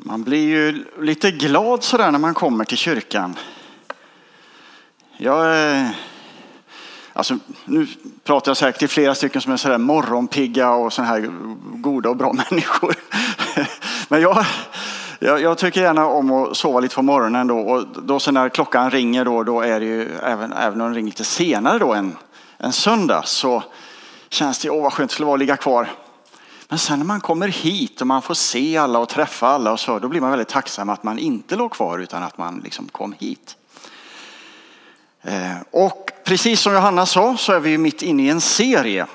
Man blir ju lite glad sådär när man kommer till kyrkan. Jag, eh, alltså, nu pratar jag säkert till flera stycken som är sådär morgonpigga och sådana här goda och bra människor. Men jag, jag, jag, tycker gärna om att sova lite på morgonen då och då sen när klockan ringer då, då är det ju även, även om den ringer lite senare då än än söndag så känns det, åh vad skönt det skulle vara att ligga kvar men sen när man kommer hit och man får se alla och träffa alla och så, då blir man väldigt tacksam att man inte låg kvar utan att man liksom kom hit. Eh, och precis som Johanna sa så är vi mitt inne i en serie.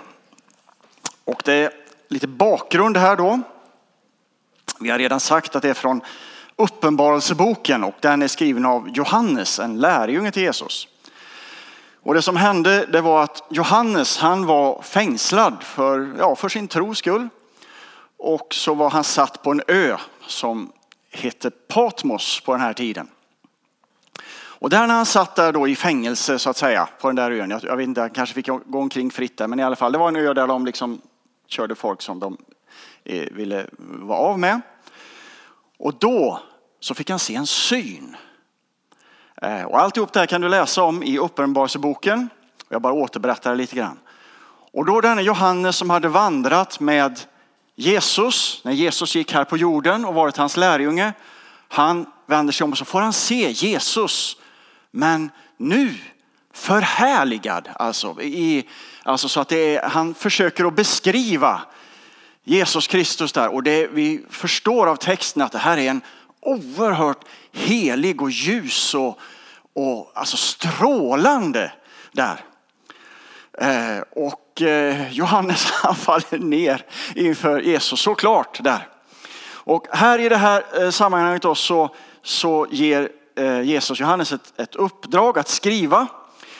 Och det är lite bakgrund här då. Vi har redan sagt att det är från Uppenbarelseboken och den är skriven av Johannes, en lärjunge till Jesus. Och det som hände det var att Johannes han var fängslad för, ja, för sin tros skull. Och så var han satt på en ö som hette Patmos på den här tiden. Och där när han satt där då i fängelse så att säga på den där ön. Jag, jag vet inte, han kanske fick gå omkring fritt där, men i alla fall det var en ö där de liksom körde folk som de eh, ville vara av med. Och då så fick han se en syn. Eh, och alltihop det här kan du läsa om i Uppenbarelseboken. Jag bara återberättar lite grann. Och då denne Johannes som hade vandrat med Jesus, när Jesus gick här på jorden och varit hans lärjunge, han vänder sig om och så får han se Jesus. Men nu förhärligad, alltså, i, alltså så att det är, han försöker att beskriva Jesus Kristus där och det vi förstår av texten att det här är en oerhört helig och ljus och, och alltså strålande där. Eh, och och eh, Johannes han faller ner inför Jesus såklart där. Och här i det här eh, sammanhanget då så, så ger eh, Jesus Johannes ett, ett uppdrag att skriva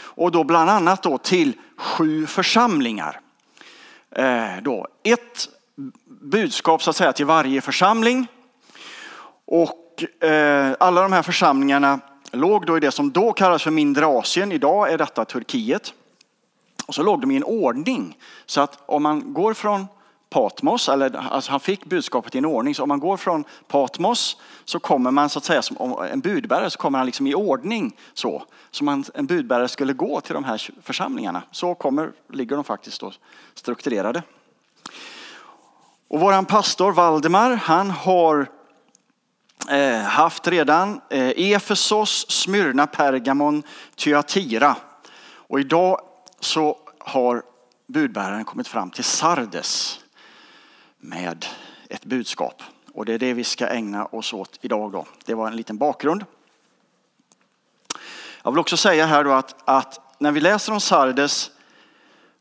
och då bland annat då till sju församlingar. då ett budskap så att säga till varje församling. Och alla de här församlingarna låg då i det som då kallas för mindre Asien. Idag är detta Turkiet. Och så låg de i en ordning så att om man går från Patmos, eller alltså han fick budskapet i en ordning, så om man går från Patmos så kommer man så att säga som en budbärare så kommer han liksom i ordning så. Som en budbärare skulle gå till de här församlingarna. Så kommer, ligger de faktiskt då strukturerade. Och våran pastor Valdemar, han har eh, haft redan eh, Efesos, Smyrna, Pergamon, Thyatira. Och idag så har budbäraren kommit fram till Sardes med ett budskap. Och det är det vi ska ägna oss åt idag. Då. Det var en liten bakgrund. Jag vill också säga här då att, att när vi läser om Sardes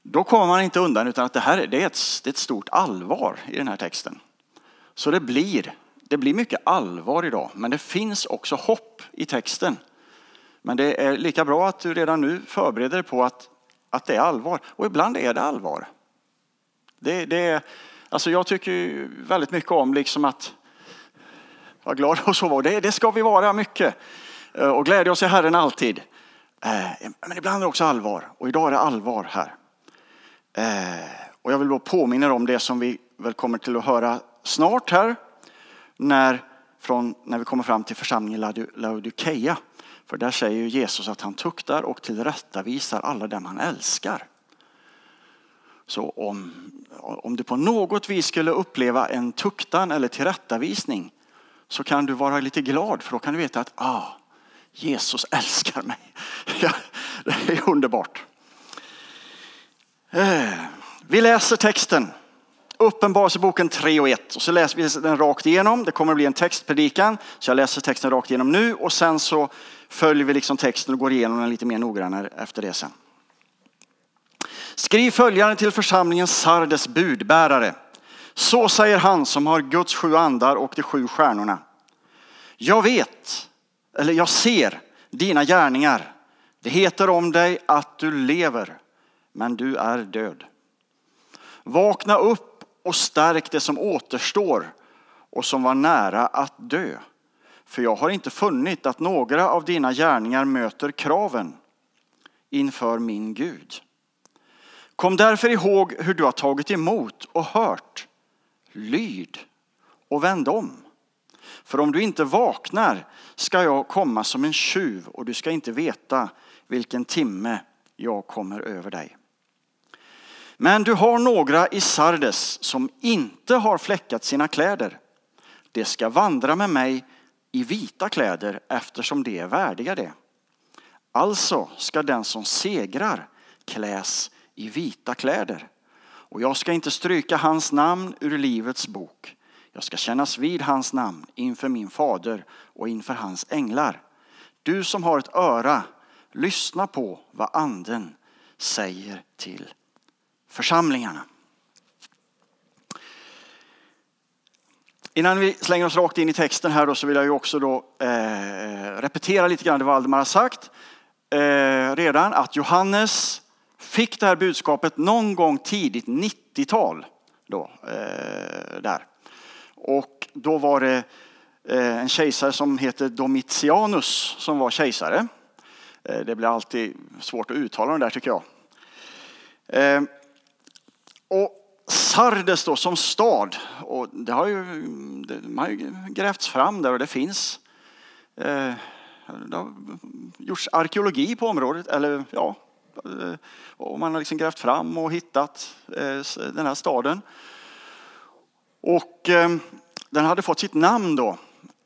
då kommer man inte undan utan att det här det är, ett, det är ett stort allvar i den här texten. Så det blir, det blir mycket allvar idag, men det finns också hopp i texten. Men det är lika bra att du redan nu förbereder dig på att att det är allvar. Och ibland är det allvar. Det, det, alltså jag tycker väldigt mycket om liksom att vara glad och så. Det, det ska vi vara mycket. Eh, och glädja oss i Herren alltid. Eh, men ibland är det också allvar. Och idag är det allvar här. Eh, och jag vill då påminna om det som vi väl kommer till att höra snart här. När, från, när vi kommer fram till församlingen Laodikeia. För där säger Jesus att han tuktar och tillrättavisar alla dem han älskar. Så om, om du på något vis skulle uppleva en tuktan eller tillrättavisning så kan du vara lite glad för då kan du veta att ah, Jesus älskar mig. Ja, det är underbart. Eh, vi läser texten. Uppenbarelseboken 3 och 1. Och så läser vi den rakt igenom. Det kommer att bli en textpredikan. Så jag läser texten rakt igenom nu och sen så följer vi liksom texten och går igenom den lite mer noggrannare efter det sen. Skriv följande till församlingen Sardes budbärare. Så säger han som har Guds sju andar och de sju stjärnorna. Jag vet, eller jag ser dina gärningar. Det heter om dig att du lever, men du är död. Vakna upp och stärk det som återstår och som var nära att dö. För jag har inte funnit att några av dina gärningar möter kraven inför min Gud. Kom därför ihåg hur du har tagit emot och hört. Lyd och vänd om. För om du inte vaknar ska jag komma som en tjuv och du ska inte veta vilken timme jag kommer över dig. Men du har några i Sardes som inte har fläckat sina kläder. De ska vandra med mig i vita kläder eftersom de är värdiga det. Alltså ska den som segrar kläs i vita kläder. Och jag ska inte stryka hans namn ur livets bok. Jag ska kännas vid hans namn inför min fader och inför hans änglar. Du som har ett öra, lyssna på vad anden säger till församlingarna. Innan vi slänger oss rakt in i texten här då, så vill jag ju också då, eh, repetera lite grann det Valdemar har sagt eh, redan. Att Johannes fick det här budskapet någon gång tidigt 90-tal. Då, eh, där. Och då var det eh, en kejsare som heter Domitianus som var kejsare. Eh, det blir alltid svårt att uttala det där tycker jag. Eh, och Sardes då som stad, och det har ju, det har ju grävts fram där och det finns. Eh, det har gjorts arkeologi på området, eller ja, eh, och man har liksom grävt fram och hittat eh, den här staden. Och eh, den hade fått sitt namn då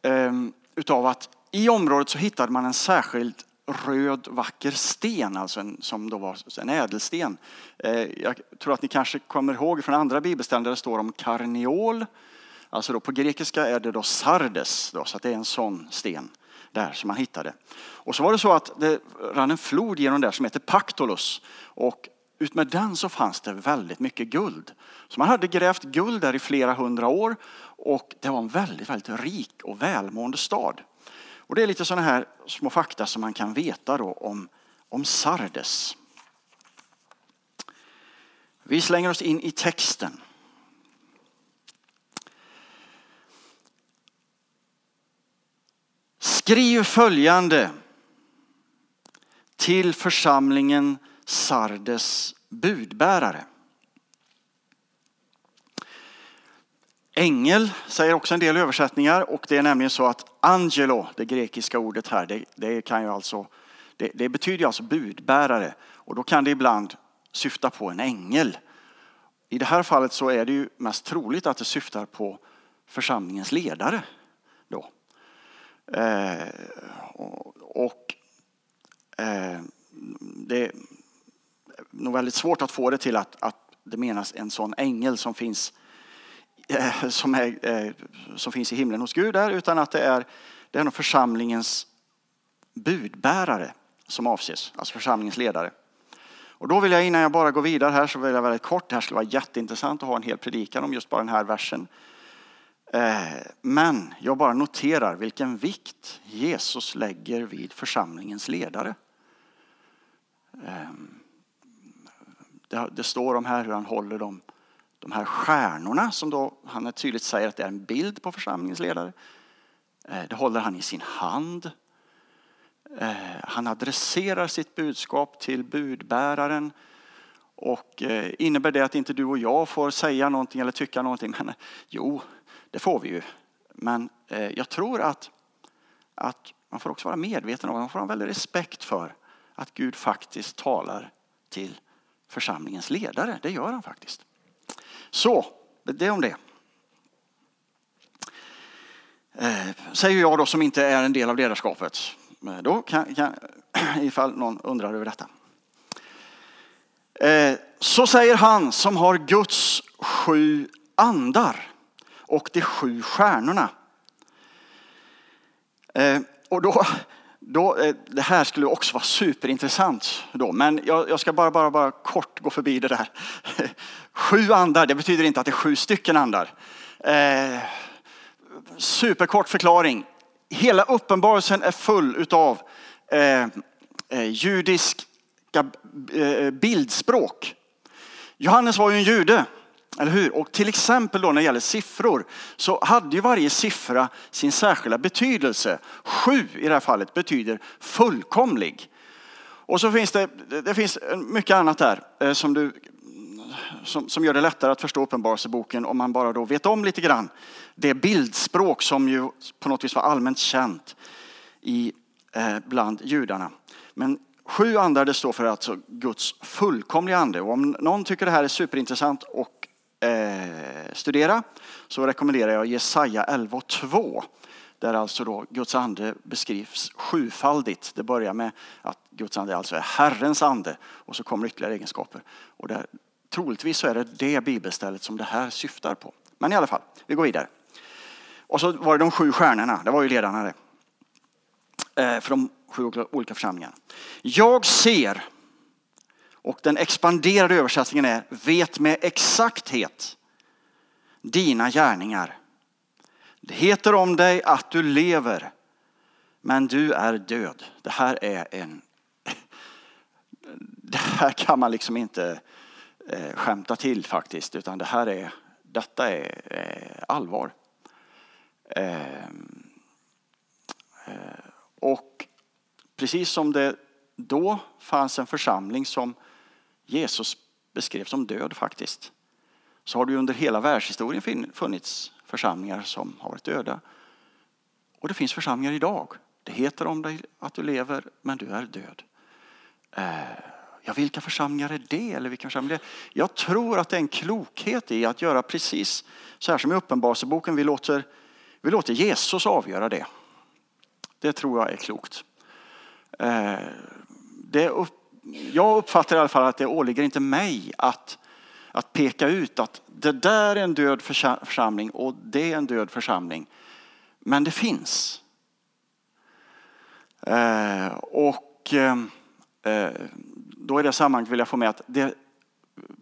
eh, utav att i området så hittade man en särskild röd vacker sten, alltså en, som då var en ädelsten. Eh, jag tror att ni kanske kommer ihåg från andra bibelställen där det står om karneol. Alltså då på grekiska är det då sardes, då, så att det är en sån sten där som man hittade. Och så var det så att det rann en flod genom där som heter Pactolus. Och Utmed den så fanns det väldigt mycket guld. Så man hade grävt guld där i flera hundra år och det var en väldigt, väldigt rik och välmående stad. Och det är lite sådana här små fakta som man kan veta då om, om Sardes. Vi slänger oss in i texten. Skriv följande till församlingen Sardes budbärare. Ängel säger också en del översättningar och det är nämligen så att angelo, det grekiska ordet här, det, det kan ju alltså, det, det betyder alltså budbärare och då kan det ibland syfta på en ängel. I det här fallet så är det ju mest troligt att det syftar på församlingens ledare. Då. Eh, och, och eh, det, nog väldigt svårt att få det till att, att det menas en sån ängel som finns, Eh, som, är, eh, som finns i himlen hos Gud där, utan att det är, det är nog församlingens budbärare som avses, alltså församlingens ledare. Och då vill jag innan jag bara går vidare här så vill jag väldigt kort, det här skulle vara jätteintressant att ha en hel predikan om just bara den här versen. Eh, men jag bara noterar vilken vikt Jesus lägger vid församlingens ledare. Det, det står om här hur han håller dem, de här stjärnorna som då han tydligt säger att det är en bild på församlingens ledare. Eh, det håller han i sin hand. Eh, han adresserar sitt budskap till budbäraren. Och eh, innebär det att inte du och jag får säga någonting eller tycka någonting? Men jo, det får vi ju. Men jag tror att, att man får också vara medveten om, man får ha väldigt respekt för att Gud faktiskt talar till församlingens ledare. Det gör han faktiskt. Så, det är om det. Eh, säger jag då som inte är en del av ledarskapet. Eh, då kan, kan, ifall någon undrar över detta. Eh, så säger han som har Guds sju andar och de sju stjärnorna. Och då då, eh, det här skulle också vara superintressant då, men jag, jag, ska bara, bara, bara kort gå förbi det där. Sju andar, det betyder inte att det är sju stycken andar. Eh, superkort förklaring. Hela uppenbarelsen är full utav eh, eh judiska eh, bildspråk. Johannes var ju en jude. Eller hur? Och till exempel då när det gäller siffror så hade ju varje siffra sin särskilda betydelse. Sju i det här fallet betyder fullkomlig. Och så finns det, det finns mycket annat där eh, som du som, som gör det lättare att förstå Uppenbarelseboken om man bara då vet om lite grann det bildspråk som ju på något vis var allmänt känt i, eh, bland judarna. Men sju andar det står för alltså Guds fullkomliga ande. Och om någon tycker det här är superintressant och eh, studera så rekommenderar jag Jesaja 11 och 2 där alltså då Guds ande beskrivs sjufaldigt. Det börjar med att Guds ande alltså är Herrens ande och så kommer ytterligare egenskaper. Och där, troligtvis så är det det bibelstället som det här syftar på. Men i alla fall, vi går vidare. Och så var det de sju stjärnorna, det var ju ledarna det. Eh, för de sju olika församlingarna. Jag ser, och den expanderade översättningen är vet med exakthet dina gärningar det heter om dig att du lever, men du är död. Det här är en... Det här kan man liksom inte eh, skämta till faktiskt, utan det här är, detta är eh, allvar. Eh, och precis som det då fanns en församling som Jesus beskrev som död faktiskt, så har det under hela världshistorien funnits församlingar som har varit döda. Och det finns församlingar idag. Det heter om dig att du lever, men du är död. Eh, ja, vilka församlingar är det? Eller vilka församlingar? Jag tror att det är en klokhet i att göra precis så här som i Uppenbarelseboken. Vi låter, vi låter Jesus avgöra det. Det tror jag är klokt. Eh, det upp, jag uppfattar i alla fall att det åligger inte mig att att peka ut att det där är en död församling och det är en död församling. Men det finns. Eh, och eh, eh, då i det sammanhanget vill jag få med att det,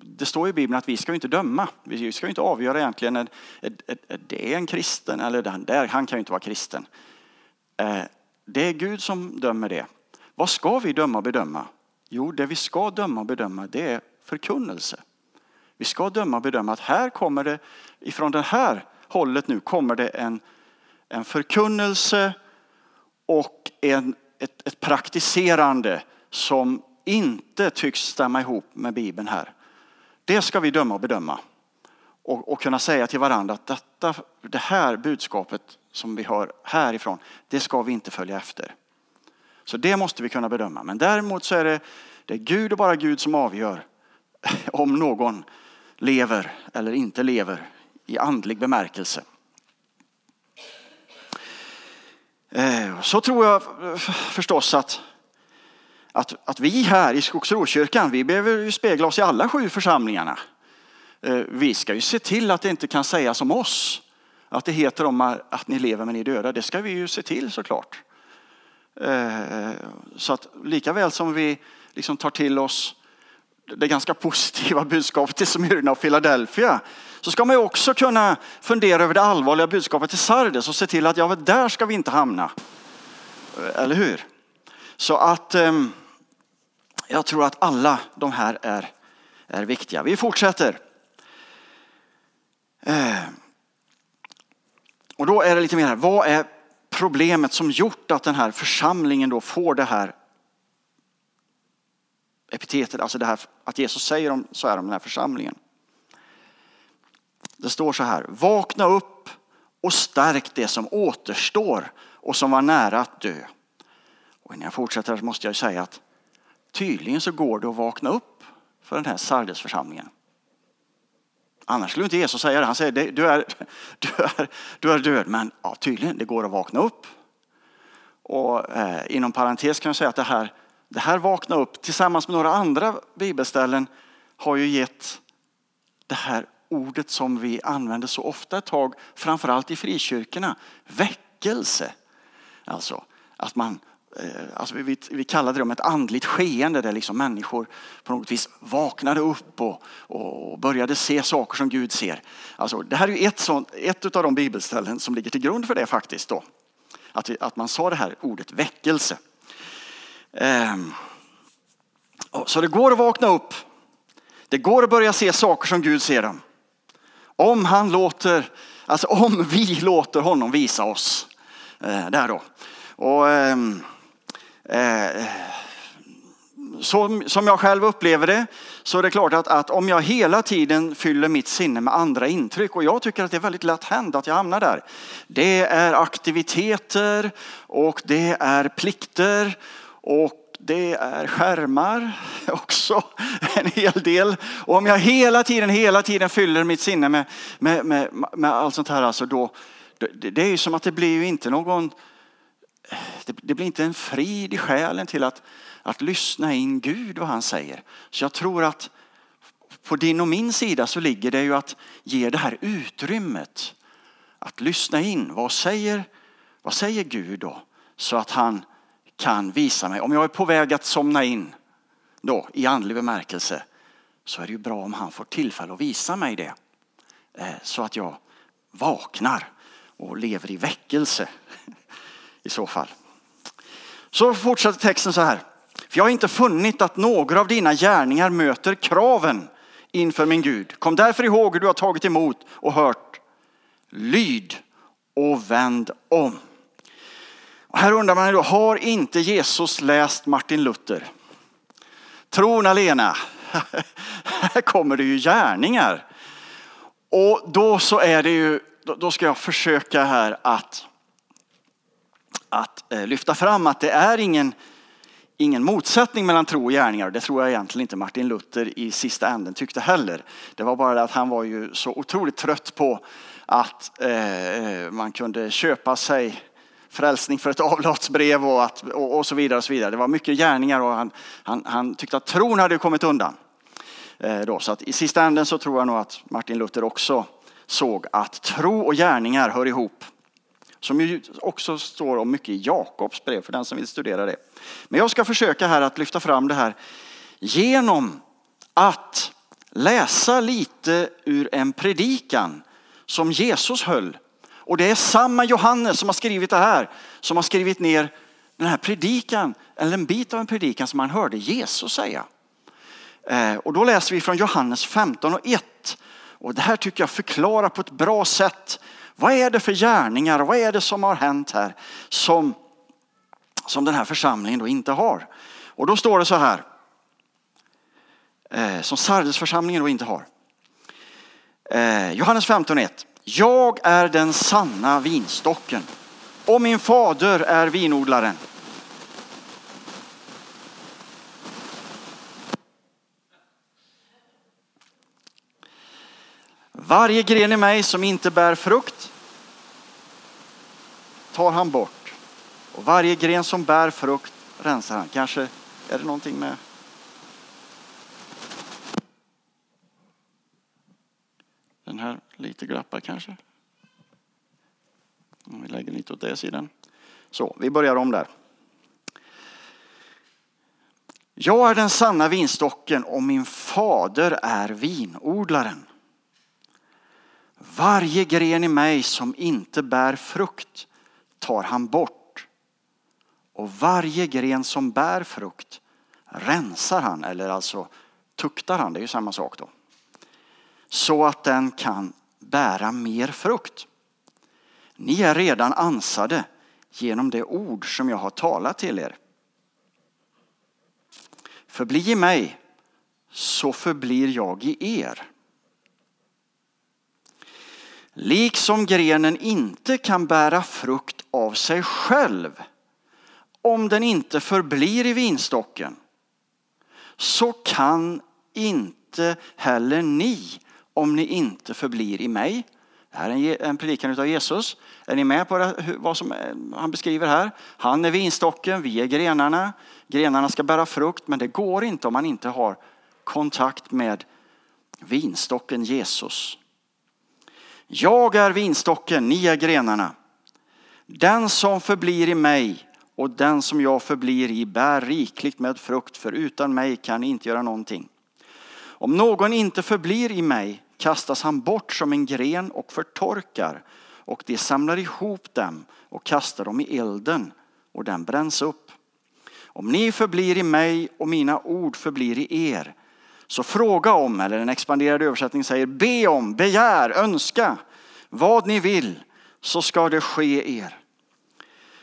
det står i Bibeln att vi ska inte döma. Vi ska inte avgöra egentligen, är, är, är det en kristen eller den där, han kan ju inte vara kristen. Eh, det är Gud som dömer det. Vad ska vi döma och bedöma? Jo, det vi ska döma och bedöma det är förkunnelse. Vi ska döma och bedöma att här kommer det, ifrån det här hållet nu kommer det en, en förkunnelse och en, ett, ett praktiserande som inte tycks stämma ihop med Bibeln här. Det ska vi döma och bedöma. Och, och kunna säga till varandra att detta, det här budskapet som vi har härifrån, det ska vi inte följa efter. Så det måste vi kunna bedöma. Men däremot så är det, det är Gud och bara Gud som avgör om någon lever eller inte lever i andlig bemärkelse. Eh, så tror jag förstås att, att, att vi här i Skogsrokyrkan, vi behöver ju spegla oss i alla sju församlingarna. Eh, vi ska ju se till att det inte kan sägas om oss att det heter om att ni lever men ni är döda. Det ska vi ju se till såklart. Eh, så att lika väl som vi liksom tar till oss det ganska positiva budskapet till Smyrna och Philadelphia så ska man ju också kunna fundera över det allvarliga budskapet till Sardes och se till att ja, där ska vi inte hamna. Eh, eller hur? Så att ehm, jag tror att alla de här är, är viktiga. Vi fortsätter. Eh, och då är det lite mer här, vad är problemet som gjort att den här församlingen då får det här epitetet, alltså det här att Jesus säger om, så här om den här församlingen. Det står så här, vakna upp och stärk det som återstår och som var nära att dö. Och innan jag fortsätter så måste jag säga att tydligen så går det att vakna upp för den här Sardesförsamlingen. Annars skulle inte Jesus säga det. Han säger du är, du är, du är död, men ja, tydligen det går att vakna upp. Och eh, inom parentes kan jag säga att det här det här vakna upp tillsammans med några andra bibelställen har ju gett det här ordet som vi använder så ofta ett tag, framförallt i frikyrkorna, väckelse. Alltså att man Eh, alltså vi, vi kallade det om ett andligt skeende där liksom människor på något vis vaknade upp och, och började se saker som Gud ser. Alltså det här är ett, sånt, ett av de bibelställen som ligger till grund för det faktiskt. Då. Att, vi, att man sa det här ordet väckelse. Ehm. Så det går att vakna upp. Det går att börja se saker som Gud ser dem. Om han låter, alltså om vi låter honom visa oss. Ehm, där då. Och, ehm, eh, så, som jag själv upplever det så är det klart att, att om jag hela tiden fyller mitt sinne med andra intryck och jag tycker att det är väldigt lätt hänt att jag hamnar där. Det är aktiviteter och det är plikter och det är skärmar också en hel del. Och om jag hela tiden, hela tiden fyller mitt sinne med, med, med, med allt sånt här, alltså då, det, det är ju som att det blir ju inte någon, det, det blir inte en frid i själen till att att lyssna in Gud vad han säger. Så jag tror att på din och min sida så ligger det ju att ge det här utrymmet. Att lyssna in. Vad säger, vad säger Gud då? Så att han kan visa mig. Om jag är på väg att somna in då i andlig bemärkelse så är det ju bra om han får tillfälle att visa mig det. Eh, så att jag vaknar och lever i väckelse i så fall. Så fortsätter texten så här. För jag har inte funnit att några av dina gärningar möter kraven inför min Gud. Kom därför ihåg hur du har tagit emot och hört. Lyd och vänd om. Och här undrar man då, har inte Jesus läst Martin Luther? Tron alena. här kommer det ju gärningar. Och då så är det ju, då ska jag försöka här att, att eh, lyfta fram att det är ingen ingen motsättning mellan tro och gärningar. Det tror jag egentligen inte Martin Luther i sista änden tyckte heller. Det var bara det att han var ju så otroligt trött på att eh, eh man kunde köpa sig frälsning för ett avlatsbrev och, att, och, och, så vidare. och så vidare. Det var mycket gärningar och han, han, han tyckte att tron hade kommit undan. Eh, då. Så att i sista änden så tror jag nog att Martin Luther också såg att tro och gärningar hör ihop. Som ju också står om mycket i Jakobs brev för den som vill studera det. Men jag ska försöka här att lyfta fram det här genom att läsa lite ur en predikan som Jesus höll. Och det är samma Johannes som har skrivit det här, som har skrivit ner den här predikan, eller en bit av en predikan som han hörde Jesus säga. Eh, och då läser vi från Johannes 15 och 1. Och det här tycker jag förklarar på ett bra sätt vad är det för gärningar? Vad är det som har hänt här som, som den här församlingen då inte har? Och då står det så här. Eh, som Sardesförsamlingen då inte har. Eh, Johannes 15.1. Jag är den sanna vinstocken och min fader är vinodlaren. Varje gren i mig som inte bär frukt tar han bort. Och varje gren som bär frukt rensar han. Kanske är det någonting med den här lite glappar kanske. Om vi lägger lite åt det sidan. Så, vi börjar om där. Jag är den sanna vinstocken och min fader är vinodlaren. Varje gren i mig som inte bär frukt tar han bort. Och varje gren som bär frukt rensar han, eller alltså tuktar han, det är ju samma sak då. Så att den kan bära mer frukt. Ni är redan ansade genom det ord som jag har talat till er. Förbli i mig så förblir jag i er. Liksom grenen inte kan bära frukt av sig själv om den inte förblir i vinstocken så kan inte heller ni om ni inte förblir i mig. Det här är en predikan av Jesus. Är ni med på vad som eh, han beskriver här? Han är vinstocken, vi är grenarna. Grenarna ska bära frukt men det går inte om man inte har kontakt med vinstocken Jesus. Jag är vinstocken, ni är grenarna. Den som förblir i mig och den som jag förblir i bär rikligt med frukt, för utan mig kan ni inte göra någonting. Om någon inte förblir i mig kastas han bort som en gren och förtorkar och de samlar ihop dem och kastar dem i elden och den bränns upp. Om ni förblir i mig och mina ord förblir i er så fråga om, eller en expanderad översättning säger be om, begär, önska vad ni vill så ska det ske er.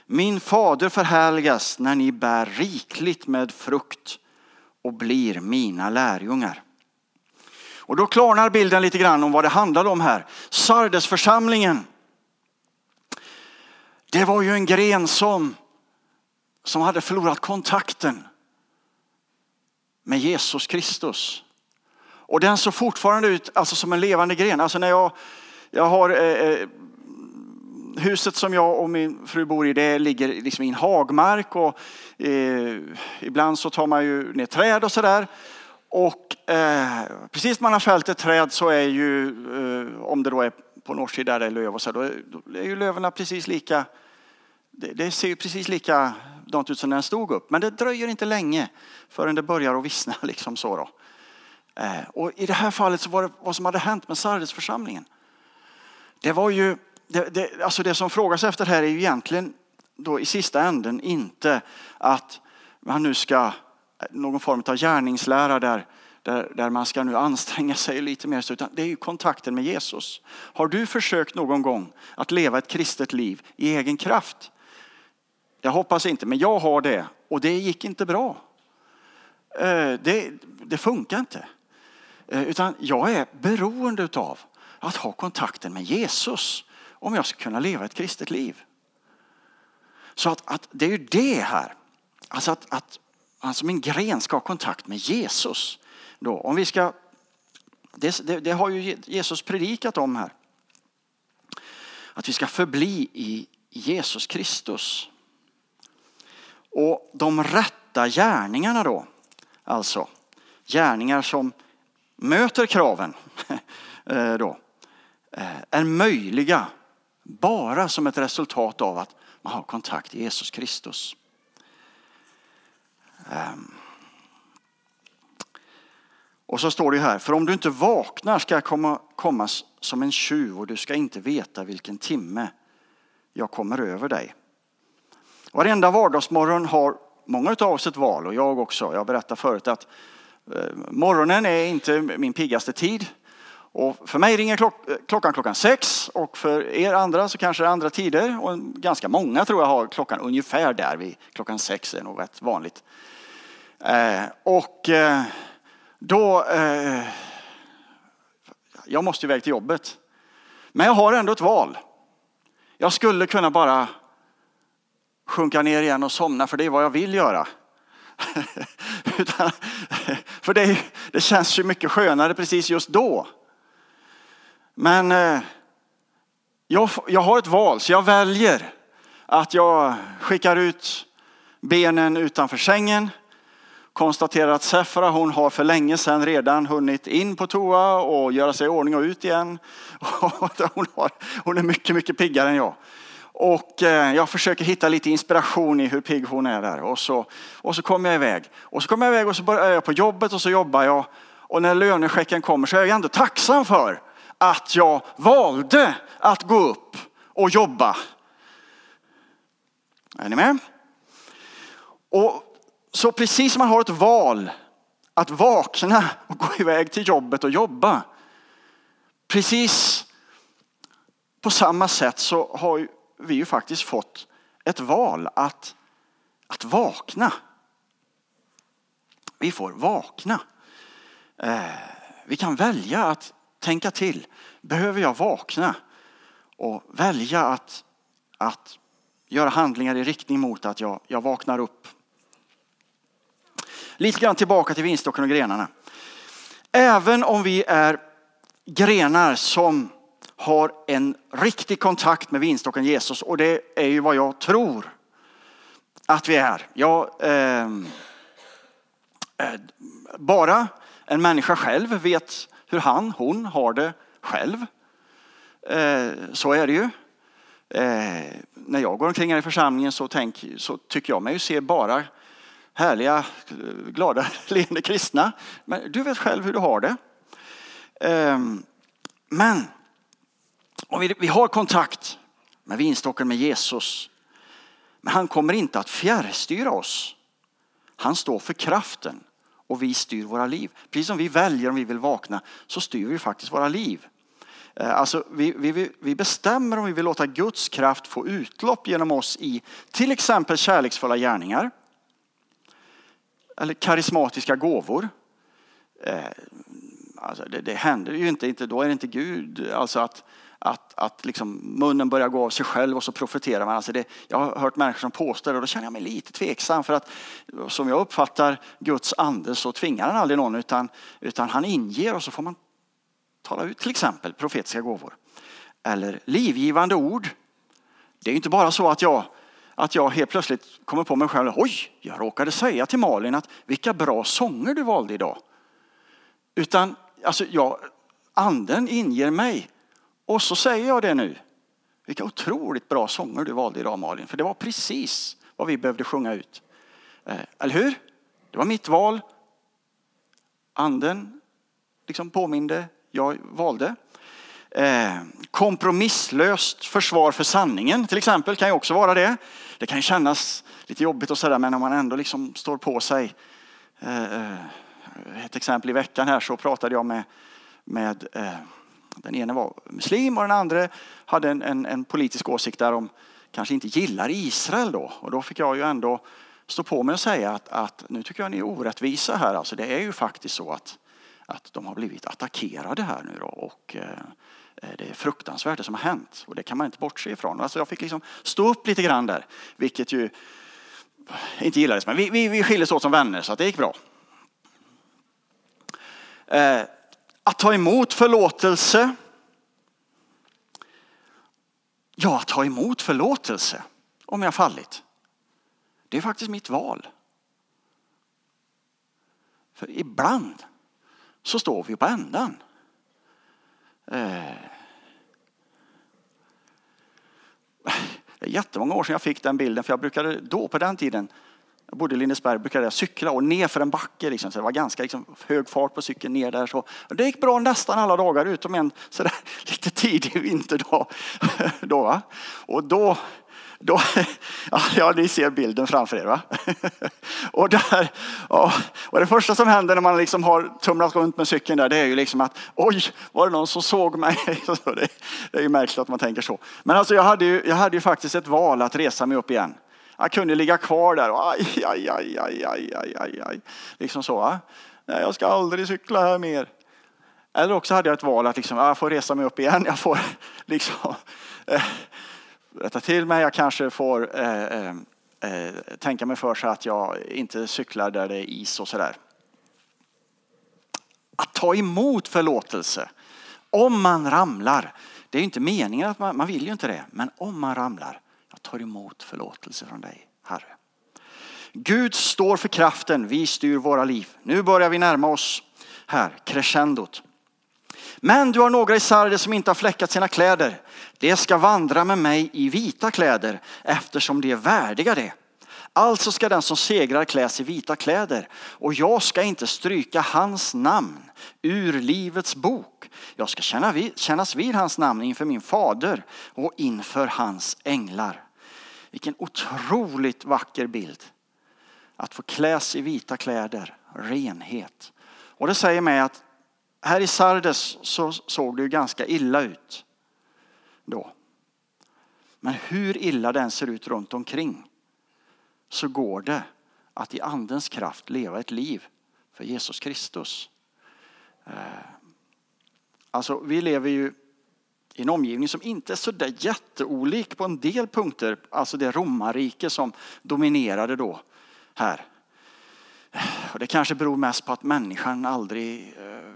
Min fader förhärligas när ni bär rikligt med frukt och blir mina lärjungar. Och då klarnar bilden lite grann om vad det handlade om här. Sardesförsamlingen. Det var ju en gren som, som hade förlorat kontakten med Jesus Kristus. Och den såg fortfarande ut alltså, som en levande gren. Alltså när jag, jag har eh, eh, huset som jag och min fru bor i, det ligger liksom i en hagmark och eh, ibland så tar man ju ner träd och sådär. Och eh, precis när man har fällt ett träd så är ju, eh, om det då är på norrsidan där det är löv och så, då är, då är ju löven precis lika, det, det ser ju precis lika likadant ut som när den stod upp. Men det dröjer inte länge förrän det börjar att vissna liksom så då. Eh, och i det här fallet så var det vad som hade hänt med Sardesförsamlingen. Det var ju, det, det, alltså det som frågas efter här är ju egentligen då i sista änden inte att man nu ska eh, någon form av gärningslära där, där, där man ska nu anstränga sig lite mer. Utan det är ju kontakten med Jesus. Har du försökt någon gång att leva ett kristet liv i egen kraft? Jag hoppas inte, men jag har det och det gick inte bra. Eh, det, det funkar inte. Eh, utan jag är beroende av att ha kontakten med Jesus om jag ska kunna leva ett kristet liv. Så att, att det är ju det här. Alltså att, att alltså min gren ska ha kontakt med Jesus. Då, om vi ska, det, det, det har ju Jesus predikat om här. Att vi ska förbli i Jesus Kristus. Och de rätta gärningarna då, alltså gärningar som möter kraven eh, då, eh, är möjliga bara som ett resultat av att man har kontakt med Jesus Kristus. Ehm. Och så står det här, för om du inte vaknar ska jag komma, komma som en tjuv och du ska inte veta vilken timme jag kommer över dig. Varenda vardagsmorgon har många av oss ett val och jag också. Jag berättade förut att eh, morgonen är inte min piggaste tid. Och för mig ringer klock, klockan klockan sex och för er andra så kanske det är andra tider. Och ganska många tror jag har klockan ungefär där vid klockan sex är nog rätt vanligt. Eh, och eh, då, eh, jag måste iväg till jobbet. Men jag har ändå ett val. Jag skulle kunna bara sjunka ner igen och somna för det är vad jag vill göra. Utan, för det, det, känns ju mycket skönare precis just då. Men eh, jag, jag har ett val så jag väljer att jag skickar ut benen utanför sängen konstaterar att Sefra hon har för länge sedan redan hunnit in på toa och göra sig i ordning och ut igen. hon, har, hon är mycket, mycket piggare än jag. Och eh, jag försöker hitta lite inspiration i hur pigg hon är där. Och så, och så kommer jag iväg. Och så kommer jag iväg och så börjar jag på jobbet och så jobbar jag. Och när lönechecken kommer så är jag ändå tacksam för att jag valde att gå upp och jobba. Är ni med? Och så precis som man har ett val att vakna och gå iväg till jobbet och jobba. Precis på samma sätt så har vi ju faktiskt fått ett val att, att vakna. Vi får vakna. Eh, vi kan välja att tänka till. Behöver jag vakna? Och välja att, att göra handlingar i riktning mot att jag, jag vaknar upp Lite grann tillbaka till vinstocken och grenarna. Även om vi är grenar som har en riktig kontakt med vinstocken Jesus och det är ju vad jag tror att vi är. Jag, ehm, eh, bara en människa själv vet hur han, hon har det själv. Eh, så är det ju. Eh, när jag går omkring här i församlingen så, tänk, så tycker jag mig se bara härliga, glada, leende kristna. Men du vet själv hur du har det. Ehm, men och vi har kontakt med vinstocken med Jesus. Men han kommer inte att fjärrstyra oss. Han står för kraften och vi styr våra liv. Precis som vi väljer om vi vill vakna så styr vi faktiskt våra liv. Eh, alltså, vi, vi, vi bestämmer om vi vill låta Guds kraft få utlopp genom oss i till exempel kärleksfulla gärningar eller karismatiska gåvor. Eh, alltså det, det händer ju inte, inte, då är det inte Gud. Alltså att, att, att liksom munnen börjar gå av sig själv och så profeterar man. Alltså det, jag har hört människor som påstår det och då känner jag mig lite tveksam för att som jag uppfattar Guds ande så tvingar han aldrig någon utan, utan han inger och så får man tala ut till exempel profetiska gåvor. Eller livgivande ord. Det är inte bara så att jag, att jag helt plötsligt kommer på mig själv. Oj, jag råkade säga till Malin att vilka bra sånger du valde idag. Utan alltså, jag, anden inger mig och så säger jag det nu. Vilka otroligt bra sånger du valde idag Malin. För det var precis vad vi behövde sjunga ut. Eh, eller hur? Det var mitt val. Anden liksom påminde, jag valde. Eh, kompromisslöst försvar för sanningen till exempel kan ju också vara det. Det kan kännas lite jobbigt och sådär men om man ändå liksom står på sig. Eh, eh ett exempel i veckan här så pratade jag med, med eh, den ene var muslim och den andra hade en, en, en politisk åsikt där de kanske inte gillar Israel då. Och då fick jag ju ändå stå på mig och säga att, att nu tycker jag ni är orättvisa här. Alltså det är ju faktiskt så att, att de har blivit attackerade här nu då. Och, eh, eh det är fruktansvärt det som har hänt och det kan man inte bortse ifrån. Alltså jag fick liksom stå upp lite grann där, vilket ju inte gillades. Men vi, vi, vi skildes åt som vänner så att det gick bra. Eh, att ta emot förlåtelse. Ja, att ta emot förlåtelse om jag fallit. Det är faktiskt mitt val. För ibland så står vi på ändan. Eh. Det är jättemånga år sedan jag fick den bilden, för jag brukade då på den tiden jag bodde i Lindesberg brukade jag cykla och ner för en backe. Liksom, så det var ganska liksom, hög fart på cykeln ner där. Så. Det gick bra nästan alla dagar utom en sådär, lite tidig vinterdag. då, och då, då, ja, ni ser bilden framför er. Va? och, där, och det första som händer när man liksom har tumlat runt med cykeln där, det är ju liksom att oj, var det någon som såg mig? det, det är ju märkligt att man tänker så. Men alltså, jag, hade ju, jag hade ju faktiskt ett val att resa mig upp igen. Jag kunde ligga kvar där och aj, aj, aj, aj, aj, aj, aj, aj. Liksom så. Va? Nej, jag ska aldrig cykla här mer. Eller också hade jag ett val att liksom, jag får resa mig upp igen. Jag får liksom, eh, rätta till mig. Jag kanske får eh, eh, eh tänka mig för så att jag inte cyklar där det är is och sådär. Att ta emot förlåtelse. Om man ramlar. Det är inte meningen att man, man vill ju inte det. Men om man ramlar jag tar emot förlåtelse från dig, Herre. Gud står för kraften, vi styr våra liv. Nu börjar vi närma oss här, crescendot. Men du har några i Sardes som inte har fläckat sina kläder. De ska vandra med mig i vita kläder eftersom de är värdiga det. Alltså ska den som segrar kläs i vita kläder och jag ska inte stryka hans namn ur livets bok. Jag ska kännas vid hans namn inför min fader och inför hans änglar. Vilken otroligt vacker bild. Att få kläs i vita kläder, renhet. Och det säger mig att här i Sardes så såg det ju ganska illa ut då. Men hur illa den ser ut runt omkring så går det att i andens kraft leva ett liv för Jesus Kristus. Eh, alltså vi lever ju i en omgivning som inte är så där jätteolik på en del punkter. Alltså det romarrike som dominerade då här. Och det kanske beror mest på att människan aldrig eh,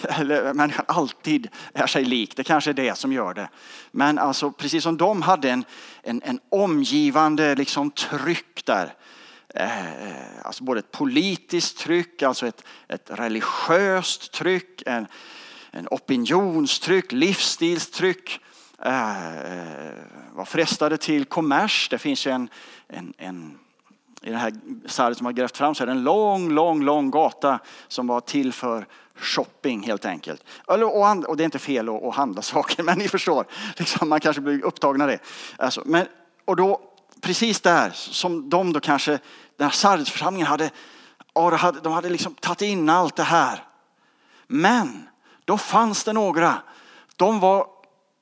eller människan alltid är sig lik. Det kanske är det som gör det. Men alltså, precis som de hade en, en, en omgivande liksom, tryck där. Eh, alltså både ett politiskt tryck, alltså ett, ett religiöst tryck, en, en opinionstryck, livsstilstryck. Eh, var frestade till kommers. Det finns ju en, en, en i den här sarret som har grävt fram så är det en lång, lång, lång gata som var till för shopping helt enkelt. Och det är inte fel att handla saker, men ni förstår. Liksom, man kanske blir upptagen av det. Alltså, men, och då, precis där som de då kanske, den här Sardesförsamlingen hade, de hade liksom tagit in allt det här. Men då fanns det några. De, var,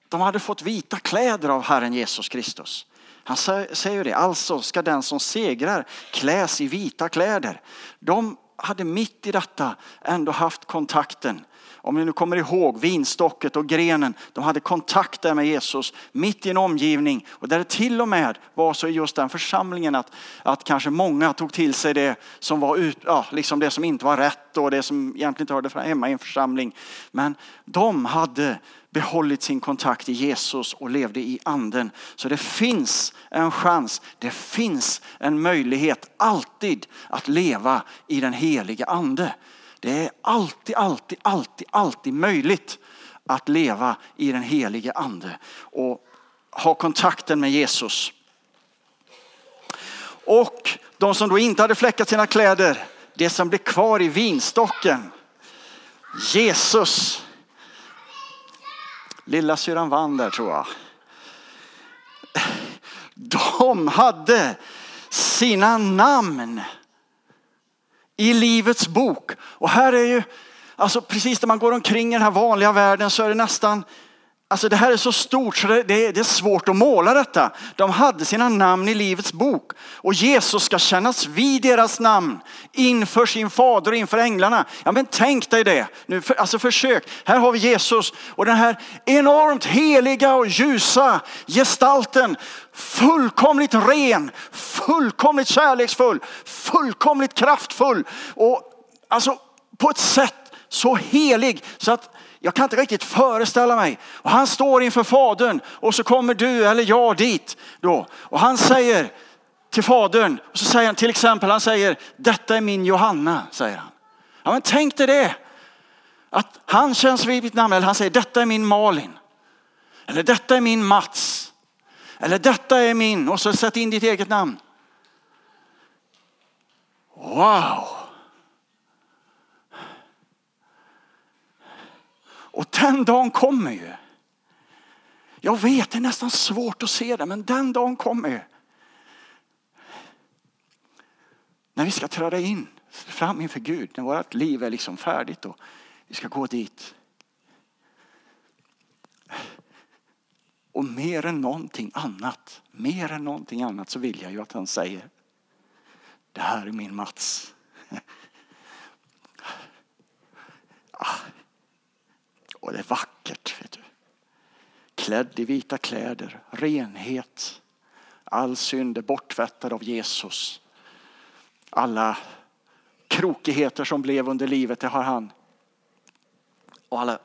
de hade fått vita kläder av Herren Jesus Kristus. Han säger det, alltså ska den som segrar kläs i vita kläder. De hade mitt i detta ändå haft kontakten om ni nu kommer ihåg vinstocket och grenen, de hade kontakt där med Jesus mitt i en omgivning och där det till och med var så i just den församlingen att, att kanske många tog till sig det som var ut, ja, liksom det som inte var rätt och det som egentligen inte hörde hemma i en församling. Men de hade behållit sin kontakt i Jesus och levde i anden. Så det finns en chans, det finns en möjlighet alltid att leva i den heliga ande. Det är alltid, alltid, alltid, alltid möjligt att leva i den helige ande och ha kontakten med Jesus. Och de som då inte hade fläckat sina kläder, det som blev kvar i vinstocken, Jesus. Lilla syran vann där tror jag. De hade sina namn i Livets bok. Och här är ju, alltså precis när man går omkring i den här vanliga världen så är det nästan, alltså det här är så stort så det, det, det är svårt att måla detta. De hade sina namn i Livets bok och Jesus ska kännas vid deras namn inför sin fader och inför änglarna. Ja men tänk dig det, nu, alltså försök. Här har vi Jesus och den här enormt heliga och ljusa gestalten fullkomligt ren, fullkomligt kärleksfull, fullkomligt kraftfull och alltså på ett sätt så helig så att jag kan inte riktigt föreställa mig. Och han står inför fadern och så kommer du eller jag dit då och han säger till fadern och så säger han till exempel, han säger detta är min Johanna, säger han. Ja men tänk dig det. Att han känns vid mitt namn, eller han säger detta är min Malin. Eller detta är min Mats. Eller detta är min och så sätt in ditt eget namn. Wow! Och den dagen kommer ju. Jag vet, det är nästan svårt att se det, men den dagen kommer ju. När vi ska träda in fram inför Gud, när vårt liv är liksom färdigt och vi ska gå dit. Och mer än någonting annat, mer än någonting annat så vill jag ju att han säger det här är min Mats. Och det är vackert. Vet du. Klädd i vita kläder, renhet. All synd är bortvättad av Jesus. Alla krokigheter som blev under livet, det har han. Och alla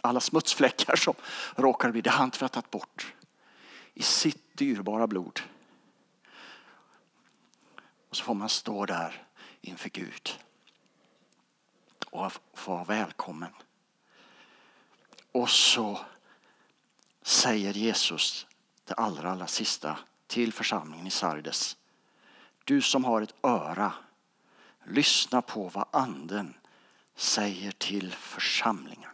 alla smutsfläckar som råkar bli, det har han tvättat bort i sitt dyrbara blod. Och så får man stå där inför Gud och få vara välkommen. Och så säger Jesus det allra, allra sista till församlingen i Sardes. Du som har ett öra, lyssna på vad anden säger till församlingen.